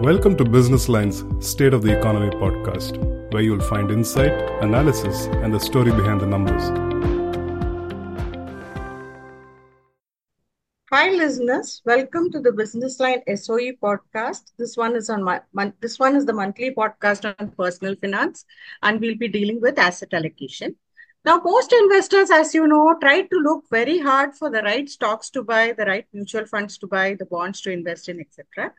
Welcome to Business Line's State of the Economy podcast, where you'll find insight, analysis, and the story behind the numbers. Hi, listeners. Welcome to the Business Line SOE podcast. This one is on my mon- this one is the monthly podcast on personal finance, and we'll be dealing with asset allocation. Now, most investors, as you know, try to look very hard for the right stocks to buy, the right mutual funds to buy, the bonds to invest in, etc.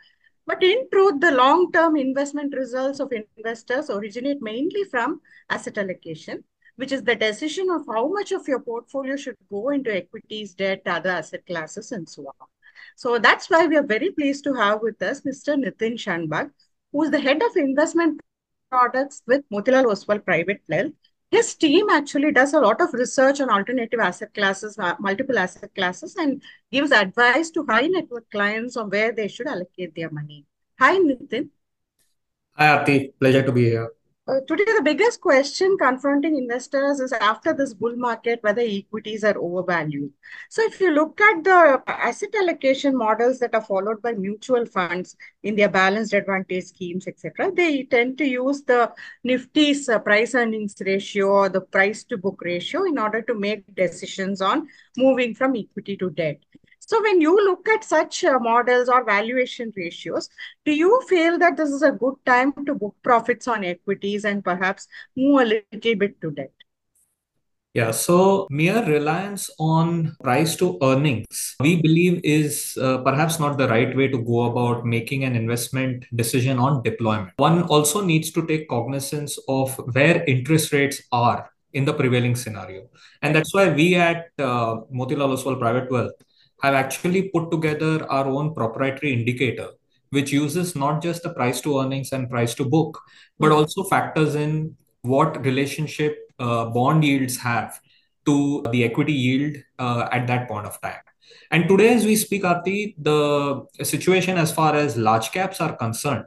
But in truth, the long-term investment results of investors originate mainly from asset allocation, which is the decision of how much of your portfolio should go into equities, debt, other asset classes, and so on. So that's why we are very pleased to have with us Mr. Nitin Shanbhag, who is the head of investment products with Motilal Oswal Private Wealth. His team actually does a lot of research on alternative asset classes, uh, multiple asset classes, and gives advice to high net worth clients on where they should allocate their money. Hi, Nitin. Hi, Aarati. Pleasure to be here. Uh, today, the biggest question confronting investors is after this bull market, whether equities are overvalued. So, if you look at the asset allocation models that are followed by mutual funds in their balanced advantage schemes, etc., they tend to use the Nifty's uh, price earnings ratio or the price to book ratio in order to make decisions on moving from equity to debt. So when you look at such uh, models or valuation ratios, do you feel that this is a good time to book profits on equities and perhaps move a little bit to debt? Yeah, so mere reliance on price to earnings, we believe is uh, perhaps not the right way to go about making an investment decision on deployment. One also needs to take cognizance of where interest rates are in the prevailing scenario. And that's why we at uh, Motilal Oswal Private Wealth have actually put together our own proprietary indicator, which uses not just the price to earnings and price to book, but also factors in what relationship uh, bond yields have to the equity yield uh, at that point of time. And today, as we speak, Aarati, the situation as far as large caps are concerned,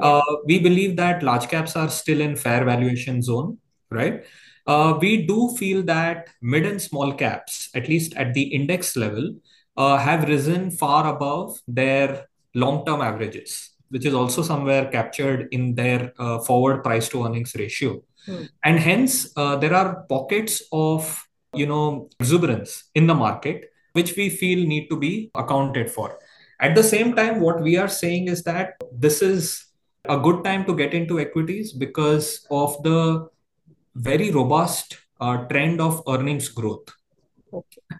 uh, we believe that large caps are still in fair valuation zone, right? Uh, we do feel that mid and small caps, at least at the index level, have risen far above their long-term averages, which is also somewhere captured in their uh, forward price to earnings ratio. Hmm. And hence, uh, there are pockets of you know exuberance in the market which we feel need to be accounted for. At the same time, what we are saying is that this is a good time to get into equities because of the very robust uh, trend of earnings growth.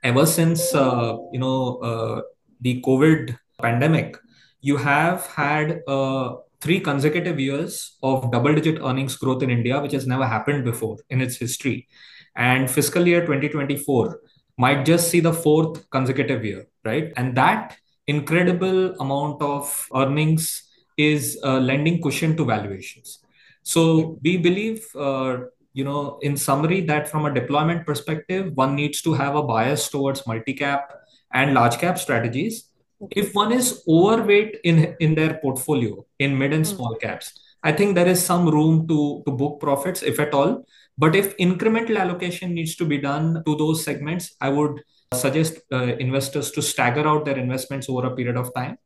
Ever since uh, you know uh, the COVID pandemic, you have had uh, three consecutive years of double-digit earnings growth in India, which has never happened before in its history. And fiscal year 2024 might just see the fourth consecutive year, right? And that incredible amount of earnings is lending cushion to valuations. So we believe uh, you know, in summary, that from a deployment perspective, one needs to have a bias towards multi-cap and large cap strategies. If one is overweight in in their portfolio in mid and small caps, I think there is some room to to book profits, if at all. But if incremental allocation needs to be done to those segments, I would suggest uh, investors to stagger out their investments over a period of time.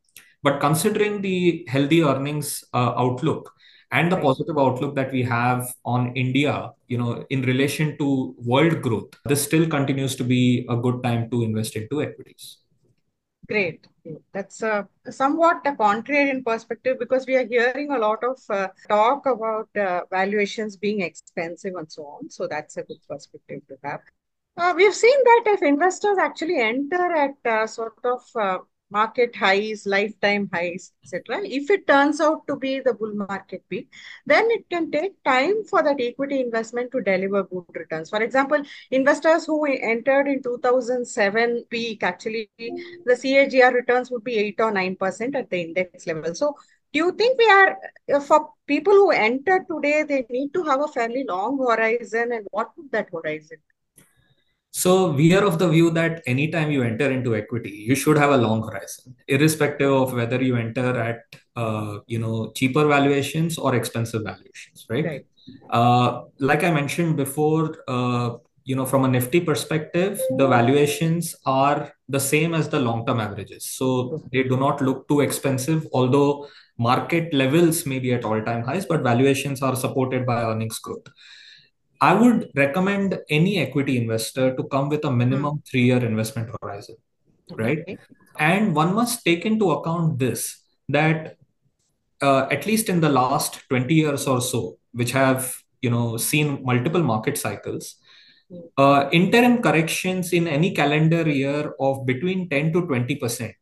But considering the healthy earnings uh, outlook, and the positive outlook that we have on India, you know, in relation to world growth, this still continues to be a good time to invest into equities. Great. That's a somewhat a contrarian perspective because we are hearing a lot of uh, talk about uh, valuations being expensive and so on. So that's a good perspective to have. Uh, we've seen that if investors actually enter at uh, sort of uh, market highs, lifetime highs, etc. If it turns out to be the bull market peak, then it can take time for that equity investment to deliver good returns. For example, investors who entered in 2007 peak, actually the CAGR returns would be 8 or 9% at the index level. So do you think we are, uh, for people who enter today, they need to have a fairly long horizon and what would that horizon so we are of the view that anytime you enter into equity, you should have a long horizon, irrespective of whether you enter at uh, you know cheaper valuations or expensive valuations, right? right. Uh, like I mentioned before, uh, you know from a Nifty perspective, the valuations are the same as the long-term averages, so they do not look too expensive. Although market levels may be at all-time highs, but valuations are supported by earnings growth. I would recommend any equity investor to come with a minimum mm. three-year investment horizon, right? Okay. And one must take into account this that uh, at least in the last 20 years or so, which have you know seen multiple market cycles, hmm. uh, interim corrections in any calendar year of between 10 to 20 percent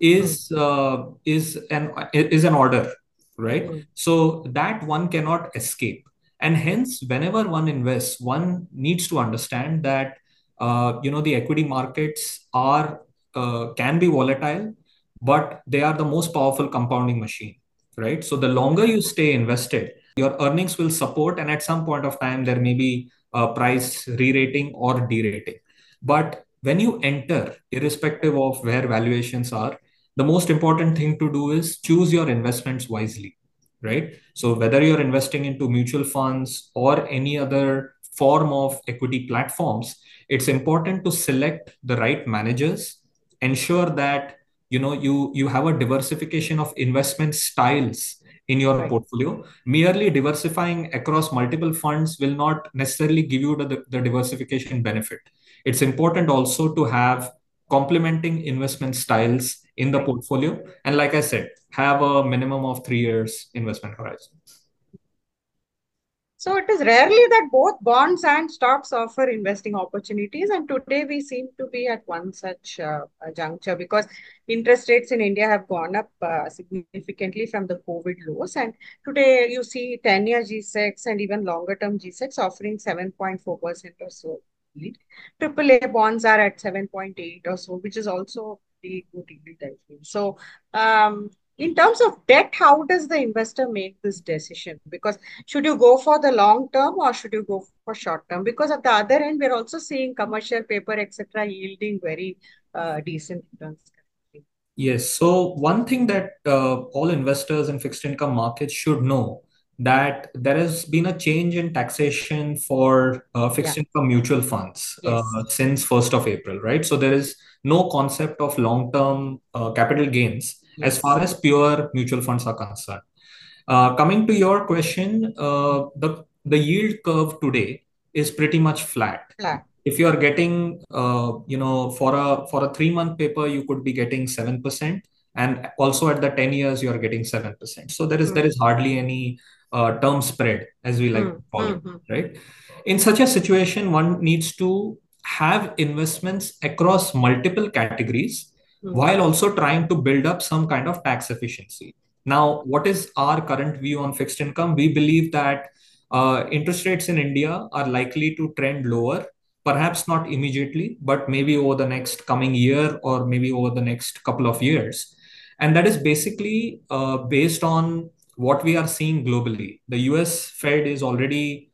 is hmm. uh, is an is an order, right? Mm. So that one cannot escape and hence whenever one invests one needs to understand that uh, you know the equity markets are uh, can be volatile but they are the most powerful compounding machine right? So the longer you stay invested your earnings will support and at some point of time there may be a price re-rating or de-rating. But when you enter irrespective of where valuations are the most important thing to do is choose your investments wisely right? So whether you're investing into mutual funds or any other form of equity platforms, it's important to select the right managers, ensure that you know you you have a diversification of investment styles in your right. portfolio. Merely diversifying across multiple funds will not necessarily give you the, the diversification benefit. It's important also to have complementing investment styles in the portfolio. And like I said, have a minimum of three years investment horizon. So it is rarely that both bonds and stocks offer investing opportunities. And today we seem to be at one such uh, juncture because interest rates in India have gone up uh, significantly from the COVID lows. And today you see 10 year G-Secs and even longer term G-Secs offering 7.4% or so. AAA bonds are at 7.8 or so, which is also the good yield, So, um, in terms of debt, how does the investor make this decision? Because should you go for the long term or should you go for short term? Because at the other end, we're also seeing commercial paper, etc., yielding very uh, decent returns. Yes. So one thing that uh, all investors in fixed income markets should know that there has been a change in taxation for uh, fixed yeah. income mutual funds yes. uh, since 1st of April, right? So there is no concept of long term uh, capital gains yes. as far as pure mutual funds are concerned. Uh, coming to your question, uh, the, the yield curve today is pretty much flat. Flat. If you are getting, uh, you know, for a for a three month paper, you could be getting seven percent, and also at the ten years, you are getting seven percent. So there is mm. there is hardly any uh, term spread, as we like mm, to call mm-hmm. it, right? In such a situation, one needs to have investments across multiple categories mm-hmm. while also trying to build up some kind of tax efficiency. Now, what is our current view on fixed income? We believe that uh, interest rates in India are likely to trend lower, perhaps not immediately, but maybe over the next coming year or maybe over the next couple of years. And that is basically uh, based on what we are seeing globally. The US Fed is already,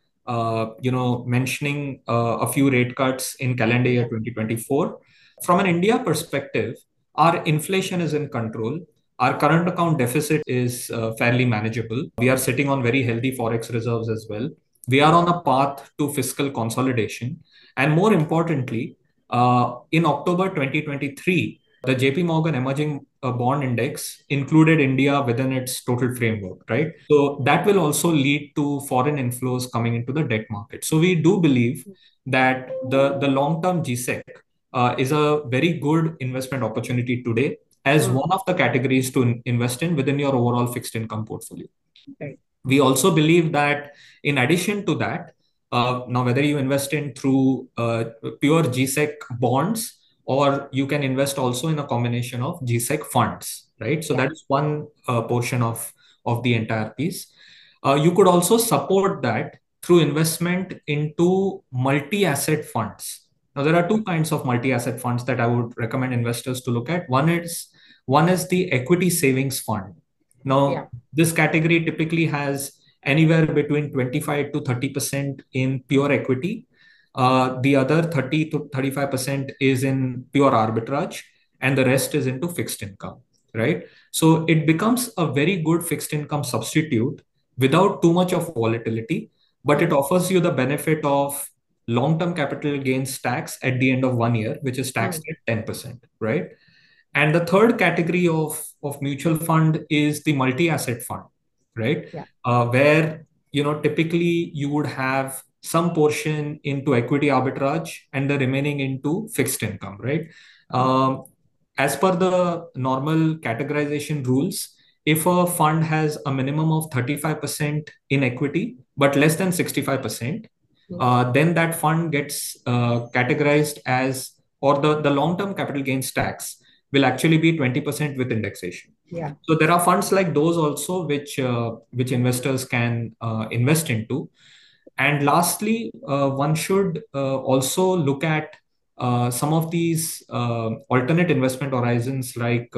you know, mentioning uh, a few rate cuts in calendar year 2024. From an India perspective, our inflation is in control. Our current account deficit is uh, fairly manageable. We are sitting on very healthy forex reserves as well. We are on a path to fiscal consolidation. And more importantly, uh, in October 2023, the JP Morgan Emerging a bond index included India within its total framework, right? So that will also lead to foreign inflows coming into the debt market. So we do believe that the, the long-term GSEC uh, is a very good investment opportunity today as one of the categories to invest in within your overall fixed income portfolio. We also believe that in addition to that, uh, now whether you invest in through uh, pure GSEC bonds or you can invest also in a combination of GSEC funds, right? So yeah. that's one uh, portion of, of the entire piece. Uh, you could also support that through investment into multi-asset funds. Now there are two kinds of multi-asset funds that I would recommend investors to look at. One is one is the equity savings fund. Now yeah. this category typically has anywhere between 25 to 30% in pure equity uh, the other 30 to 35% is in pure arbitrage, and the rest is into fixed income, right? So it becomes a very good fixed income substitute without too much of volatility, but it offers you the benefit of long term capital gains tax at the end of one year, which is taxed mm. at 10%, right? And the third category of, of mutual fund is the multi-asset fund, right? Yeah. Uh, where you know typically you would have some portion into equity arbitrage and the remaining into fixed income, right? Um, as per the normal categorization rules, if a fund has a minimum of 35% in equity but less than 65%, uh, then that fund gets uh, categorized as, or the, the long term capital gains tax will actually be 20% with indexation. Yeah. So there are funds like those also which uh, which investors can uh, invest into. And lastly, uh, one should uh, also look at uh, some of these uh, alternate investment horizons like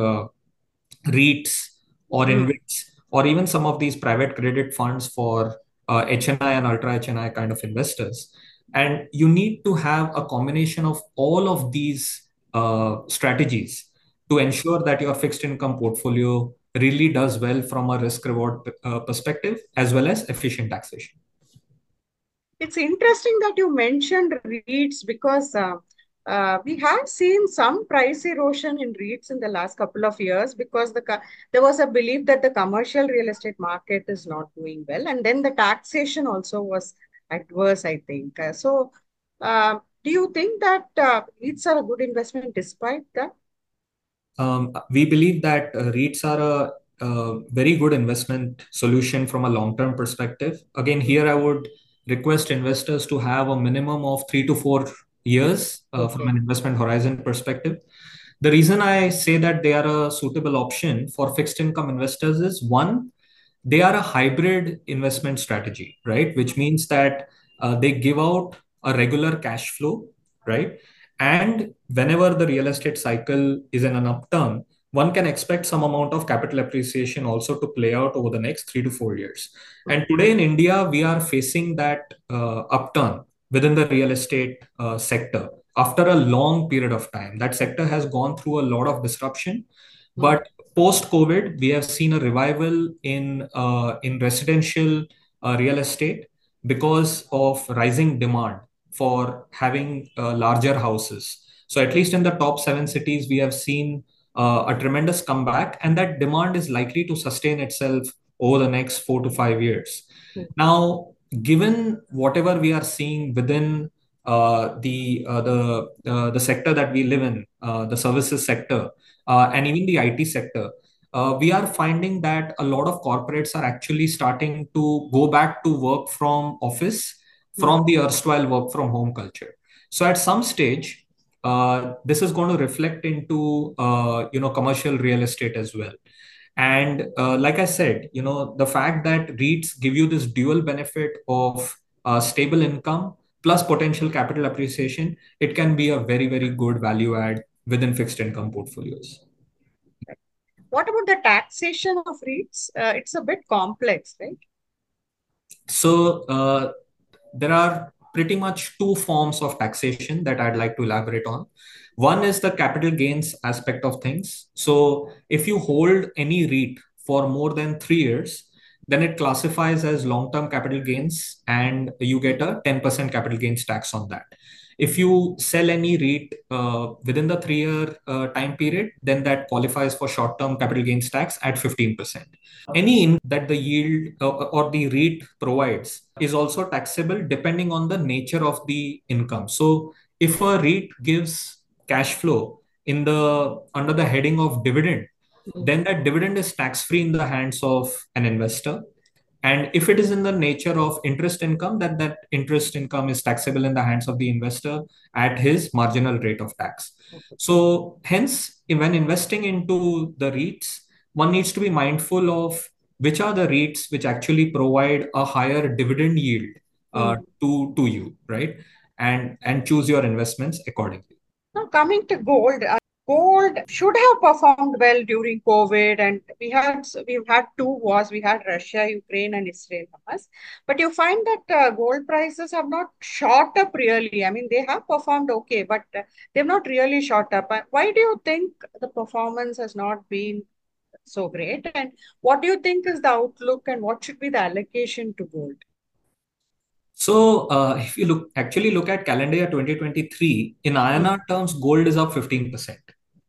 REITs or Mm. InvITs, or even some of these private credit funds for HNI and ultra HNI kind of investors. And you need to have a combination of all of these strategies to ensure that your fixed income portfolio really does well from a risk reward perspective as well as efficient taxation. It's interesting that you mentioned REITs because uh, uh, we have seen some price erosion in REITs in the last couple of years because the there was a belief that the commercial real estate market is not doing well, and then the taxation also was adverse. I think uh, so. do you think that REITs are a good investment despite that? Um, we believe that uh, REITs are a, a, very good investment solution from a long-term perspective. Again, here I would request investors to have a minimum of three to four years uh, from an investment horizon perspective. The reason I say that they are a suitable option for fixed income investors is one, they are a hybrid investment strategy, right? Which means that uh, they give out a regular cash flow, right? And whenever the real estate cycle is in an upturn, one can expect some amount of capital appreciation also to play out over the next three to four years. And today in India, we are facing that uh, upturn within the real estate uh, sector after a long period of time. That sector has gone through a lot of disruption. But post COVID, we have seen a revival in uh, in residential uh, real estate because of rising demand for having uh, larger houses. So at least in the top seven cities, we have seen uh, a tremendous comeback, and that demand is likely to sustain itself over the next four to five years. Hmm. Now, given whatever we are seeing within uh, the uh, the uh, the sector that we live in, uh, the services sector, uh, and even the IT sector, uh, we are finding that a lot of corporates are actually starting to go back to work from office from the erstwhile work from home culture. So at some stage, uh, this is going to reflect into uh, you know commercial real estate as well. And uh, like I said, you know the fact that REITs give you this dual benefit of uh, stable income plus potential capital appreciation, it can be a very very good value add within fixed income portfolios. What about the taxation of REITs? Uh, it's a bit complex, right? So uh, there are pretty much two forms of taxation that I'd like to elaborate on. One is the capital gains aspect of things. So if you hold any REIT for more than three years, then it classifies as long-term capital gains and you get a 10% capital gains tax on that. If you sell any REIT uh, within the three-year uh, time period, then that qualifies for short-term capital gains tax at 15%. Any income that the yield uh, or the REIT provides is also taxable depending on the nature of the income. So if a REIT gives cash flow in the under the heading of dividend, then that dividend is tax-free in the hands of an investor. And if it is in the nature of interest income, that that interest income is taxable in the hands of the investor at his marginal rate of tax. So hence, when investing into the REITs, one needs to be mindful of which are the REITs which actually provide a higher dividend yield uh, Mm. to to you, right? And and choose your investments accordingly. Now, coming to gold, gold should have performed well during COVID, and we had we've had two wars. We had Russia, Ukraine, and Israel, Hamas. But you find that uh, gold prices have not shot up really. I mean, they have performed okay, but they've not really shot up. Uh, Why do you think the performance has not been so great? And what do you think is the outlook, and what should be the allocation to gold? So, uh, if you look actually look at calendar year 2023, in INR terms, gold is up 15%,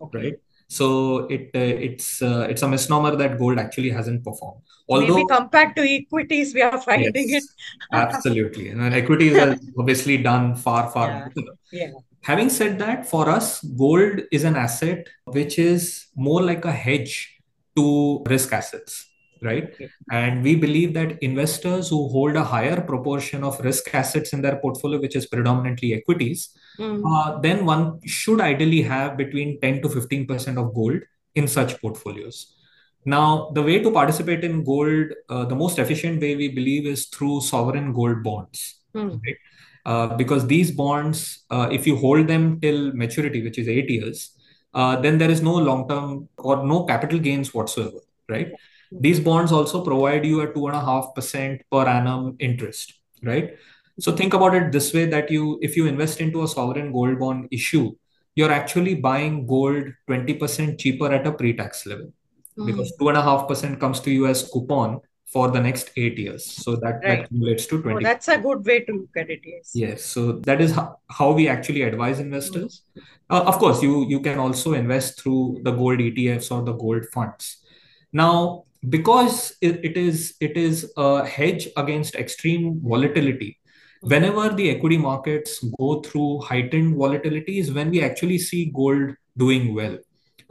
Okay. right? So it uh, it's uh, it's a misnomer that gold actually hasn't performed. Although maybe compared to equities, we are finding yes, it. absolutely, and equities are obviously done far far yeah. better. Yeah. Having said that, for us, gold is an asset which is more like a hedge to risk assets right? And we believe that investors who hold a higher proportion of risk assets in their portfolio, which is predominantly equities, mm. uh, then one should ideally have between 10 to 15% of gold in such portfolios. Now, the way to participate in gold, uh, the most efficient way we believe is through sovereign gold bonds. Mm. Right? Uh, because these bonds, uh, if you hold them till maturity, which is eight years, uh, then there is no long term or no capital gains whatsoever, right? These bonds also provide you a two and a half percent per annum interest, right? So think about it this way: that you, if you invest into a sovereign gold bond issue, you're actually buying gold 20% cheaper at a pre-tax level mm. because two and a half percent comes to you as coupon for the next eight years. So that, right. that relates to 20. Oh, that's a good way to look at it. Yes. Yes. So that is how, how we actually advise investors. Mm. Uh, of course, you you can also invest through the gold ETFs or the gold funds. Now, because it, it is it is a hedge against extreme volatility whenever the equity markets go through heightened volatility is when we actually see gold doing well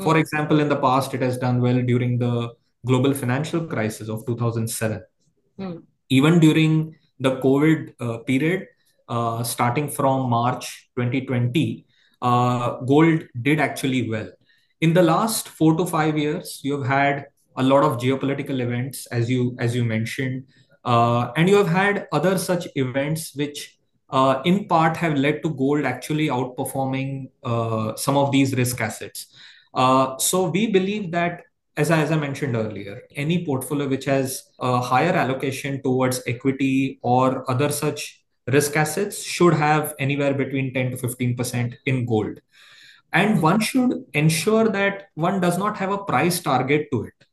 for hmm. example in the past it has done well during the global financial crisis of 2007 mm. even during the covid uh, period uh, starting from march 2020 uh, gold did actually well in the last 4 to 5 years you have had a lot of geopolitical events, as you as you mentioned, uh, and you have had other such events which, uh, in part, have led to gold actually outperforming uh, some of these risk assets. Uh, so we believe that. As I, as I mentioned earlier, any portfolio which has a higher allocation towards equity or other such risk assets should have anywhere between 10 to 15% in gold. And one should ensure that one does not have a price target to it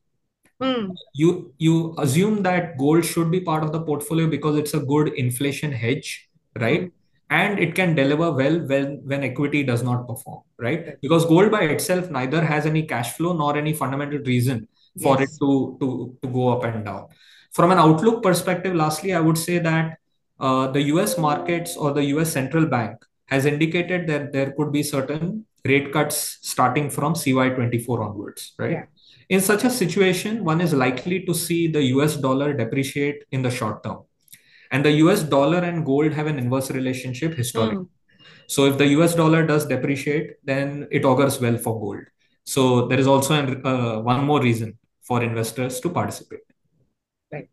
Hmm. You you assume that gold should be part of the portfolio because it's a good inflation hedge, right? Mm. And it can deliver well when when equity does not perform, right? Because gold by itself neither has any cash flow nor any fundamental reason for yes. it to, to to go up and down. From an outlook perspective, lastly, I would say that uh, the US markets or the US central bank has indicated that there could be certain rate cuts starting from CY24 onwards, right? Yeah. In such a situation, one is likely to see the US dollar depreciate in the short term. And the US dollar and gold have an inverse relationship historically. Mm. So if the US dollar does depreciate, then it augurs well for gold. So there is also an, uh, one more reason for investors to participate. Right.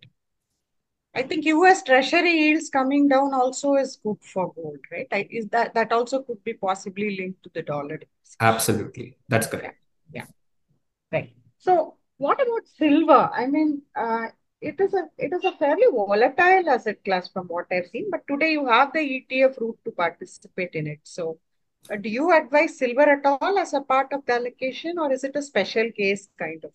I think US Treasury yields coming down also is good for gold, right? I, is that that also could be possibly linked to the dollar? Absolutely, that's correct. Yeah. yeah. Right. So what about silver? I mean, uh, it is a it is a fairly volatile asset class from what I've seen. But today you have the ETF route to participate in it. So, uh, do you advise silver at all as a part of the allocation, or is it a special case kind of?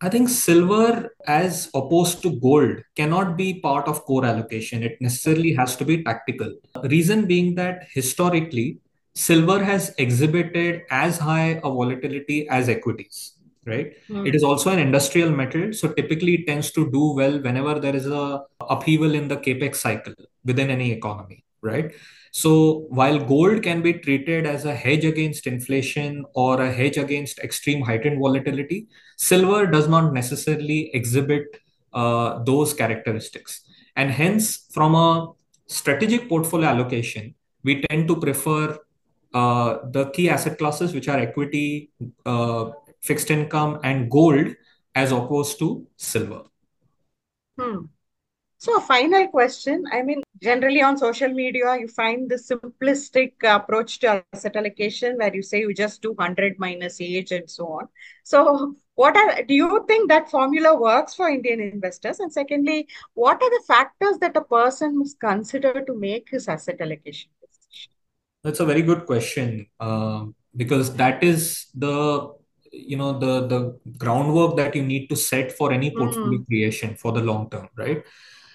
I think silver, as opposed to gold, cannot be part of core allocation. It necessarily has to be tactical. Reason being that historically, silver has exhibited as high a volatility as equities right mm. it is also an industrial metal so typically it tends to do well whenever there is a upheaval in the capex cycle within any economy right so while gold can be treated as a hedge against inflation or a hedge against extreme heightened volatility silver does not necessarily exhibit uh, those characteristics and hence from a strategic portfolio allocation we tend to prefer uh, the key asset classes which are equity uh, fixed income and gold as opposed to silver. Hmm. So, a final question. I mean, generally on social media, you find the simplistic approach to asset allocation where you say you just do 100 minus age and so on. So, what are do you think that formula works for Indian investors? And secondly, what are the factors that a person must consider to make his asset allocation decision? That's a very good question uh, because that is the you know the the groundwork that you need to set for any portfolio mm. creation for the long term right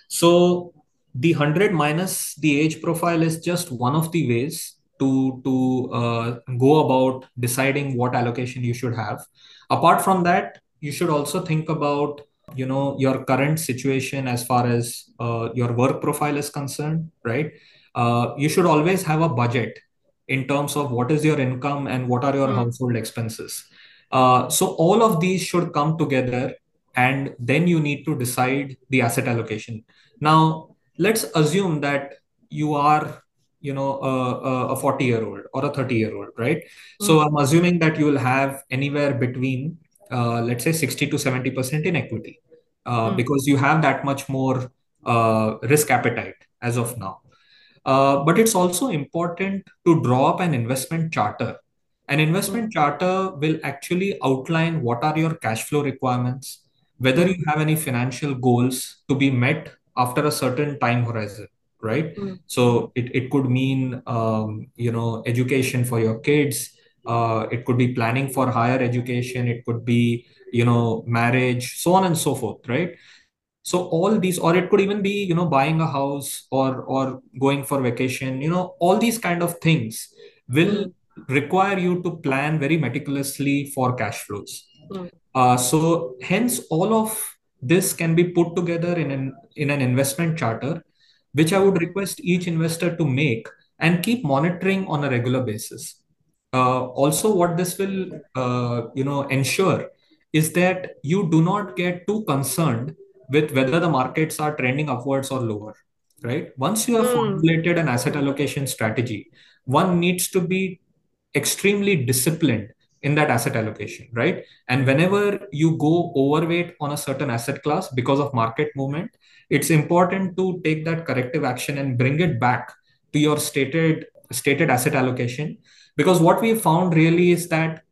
so the 100 minus the age profile is just one of the ways to to uh, go about deciding what allocation you should have. Apart from that, you should also think about you know your current situation as far as uh, your work profile is concerned, right? Uh, you should always have a budget in terms of what is your income and what are your Mm. household expenses. Uh, so all of these should come together, and then you need to decide the asset allocation. Now, let's assume that you are you know a, a 40 year old or a 30 year old right so Mm. i'm assuming that you will have anywhere between uh, let's say 60 to 70 percent in equity uh, Mm. because you have that much more uh, risk appetite as of now uh, but it's also important to draw up an investment charter an investment charter will actually outline what are your cash flow requirements whether you have any financial goals to be met after a certain time horizon right Mm. so it, it could mean um, you know education for your kids uh, it could be planning for higher education it could be you know marriage so on and so forth right so all these or it could even be you know buying a house or or going for vacation you know all these kind of things will Mm. require you to plan very meticulously for cash flows Mm. Uh, so hence all of this can be put together in an in an investment charter which I would request each investor to make and keep monitoring on a regular basis. Uh, also, what this will uh, you know ensure is that you do not get too concerned with whether the markets are trending upwards or lower. Right? Once you have Mm. formulated an asset allocation strategy, one needs to be extremely disciplined in that asset allocation, right? And whenever you go overweight on a certain asset class because of market movement, it's important to take that corrective action and bring it back to your stated stated asset allocation because what we found really is that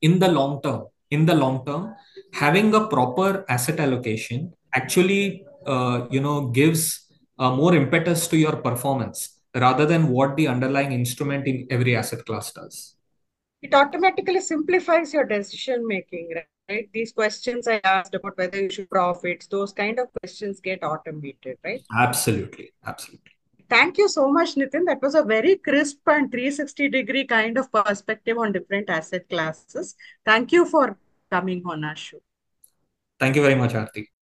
in the long term in the long term having a proper asset allocation actually uh, you know gives uh, more impetus to your performance rather than what the underlying instrument in every asset class does It automatically simplifies your decision making, right? These questions I asked about whether you should profits, those kind of questions get automated, right? absolutely absolutely Thank you so much, Nitin. That was a very crisp and 360 degree kind of perspective on different asset classes. Thank you for coming on our show. thank you very much Aarati